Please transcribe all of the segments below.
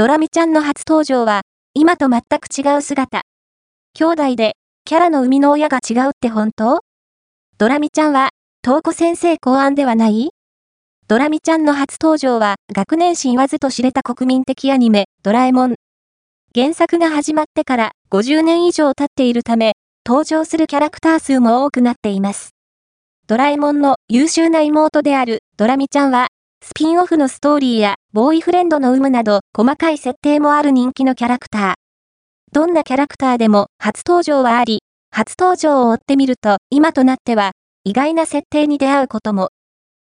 ドラミちゃんの初登場は、今と全く違う姿。兄弟で、キャラの生みの親が違うって本当？ドラミちゃんは、東子先生考案ではない？ドラミちゃんの初登場は、学年誌言わずと知れた国民的アニメ、ドラえもん。原作が始まってから50年以上経っているため、登場するキャラクター数も多くなっています。ドラえもんの優秀な妹であるドラミちゃんは、スピンオフのストーリーやボーイフレンドの有無など細かい設定もある人気のキャラクター。どんなキャラクターでも初登場はあり、初登場を追ってみると今となっては意外な設定に出会うことも。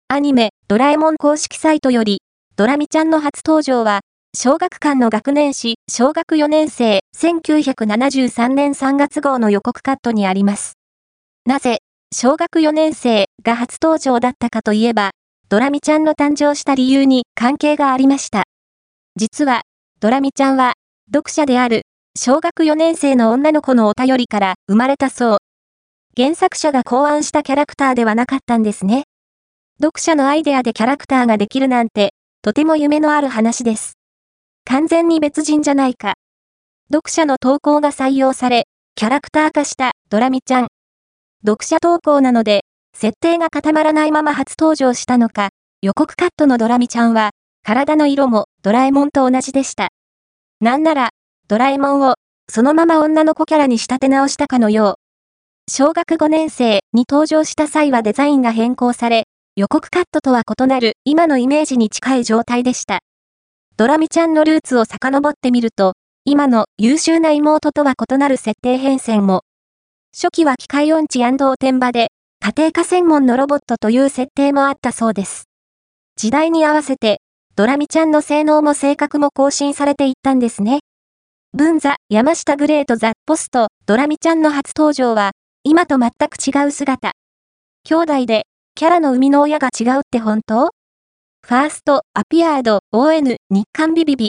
アニメドラえもん公式サイトよりドラミちゃんの初登場は小学館の学年誌小学4年生1973年3月号の予告カットにあります。なぜ小学4年生が初登場だったかといえば、ドラミちゃんの誕生した理由に関係がありました。実は、ドラミちゃんは、読者である、小学4年生の女の子のお便りから生まれたそう。原作者が考案したキャラクターではなかったんですね。読者のアイデアでキャラクターができるなんて、とても夢のある話です。完全に別人じゃないか。読者の投稿が採用され、キャラクター化したドラミちゃん。読者投稿なので、設定が固まらないまま初登場したのか、予告カットのドラミちゃんは、体の色もドラえもんと同じでした。なんなら、ドラえもんを、そのまま女の子キャラに仕立て直したかのよう。小学5年生に登場した際はデザインが変更され、予告カットとは異なる今のイメージに近い状態でした。ドラミちゃんのルーツを遡ってみると、今の優秀な妹とは異なる設定変遷も初期は機械音痴おてん場で、家庭科専門のロボットという設定もあったそうです。時代に合わせて、ドラミちゃんの性能も性格も更新されていったんですね。文座、山下グレートザ・ポスト、ドラミちゃんの初登場は、今と全く違う姿。兄弟で、キャラの生みの親が違うって本当？ファースト、アピアード、ON、日刊ビビビ、